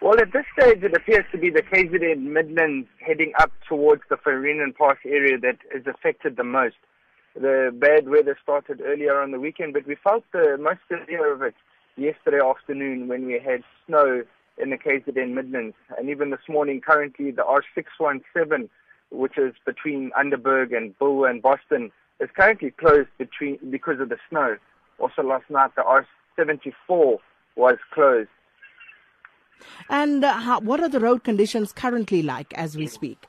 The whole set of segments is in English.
Well, at this stage, it appears to be the KZN Midlands heading up towards the Van Reenen Pass area that is affected the most. The bad weather started earlier on the weekend, but we felt the most severe of it yesterday afternoon when we had snow in the KZN Midlands. And even this morning, currently, the R617, which is between Underberg and Bulwer and Boston, is currently closed between because of the snow. Also, last night, the R74 was closed. And uh, how, what are the road conditions currently like as we speak?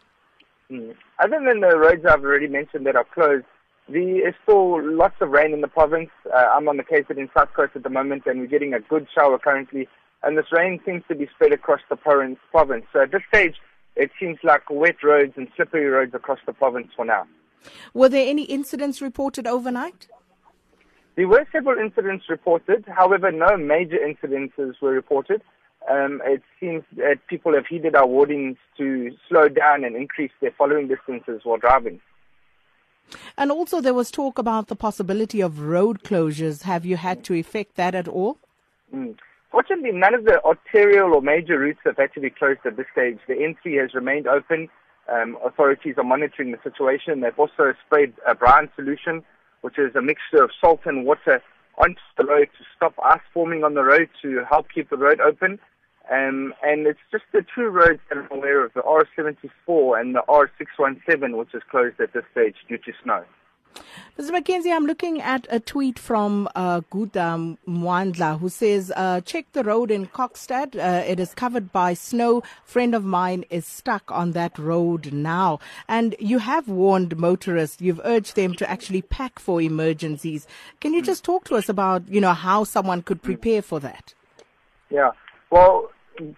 Mm. Other than the roads I've already mentioned that are closed, there is still lots of rain in the province. Uh, I'm on the KZN South Coast at the moment, and we're getting a good shower currently. And this rain seems to be spread across the province. So at this stage, it seems like wet roads and slippery roads across the province for now. Were there any incidents reported overnight? There were several incidents reported. However, no major incidences were reported. Um, it seems that people have heeded our warnings to slow down and increase their following distances while driving. And also, there was talk about the possibility of road closures. Have you had to effect that at all? Mm. Fortunately, none of the arterial or major routes have had to be closed at this stage. The N3 has remained open. Um, authorities are monitoring the situation. They've also sprayed a brine solution, which is a mixture of salt and water, onto the road to stop ice forming on the road to help keep the road open. Um, and it's just the two roads that I'm aware of, the R74 and the R617, which is closed at this stage due to snow. Mr. McKenzie, I'm looking at a tweet from uh, Guda Mwandla who says, uh, check the road in Kokstad. Uh, it is covered by snow. Friend of mine is stuck on that road now. And you have warned motorists. You've urged them to actually pack for emergencies. Can you just talk to us about, you know, how someone could prepare for that? Yeah. Well,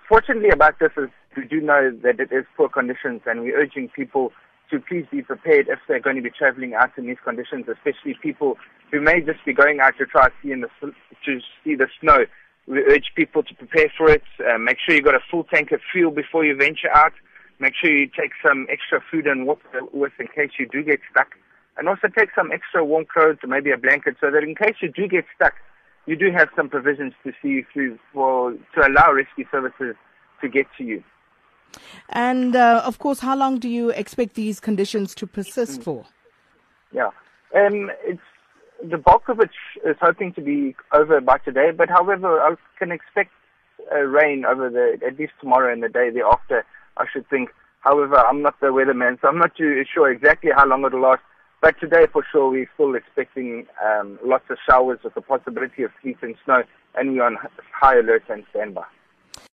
fortunately about this is we do know that it is poor conditions and we're urging people to please be prepared if they're going to be traveling out in these conditions, especially people who may just be going out to try to see, in the, to see the snow. We urge people to prepare for it. Uh, make sure you've got a full tank of fuel before you venture out. Make sure you take some extra food and water with in case you do get stuck. And also take some extra warm clothes maybe a blanket so that in case you do get stuck, you do have some provisions to see you through for to allow rescue services to get to you. And uh, of course, how long do you expect these conditions to persist mm. for? Yeah, um, it's the bulk of it is hoping to be over by today. But however, I can expect uh, rain over the at least tomorrow and the day thereafter. I should think. However, I'm not the weatherman, so I'm not too sure exactly how long it'll last. But today, for sure, we're still expecting um, lots of showers with the possibility of sleet and snow, and we're on high alert and standby.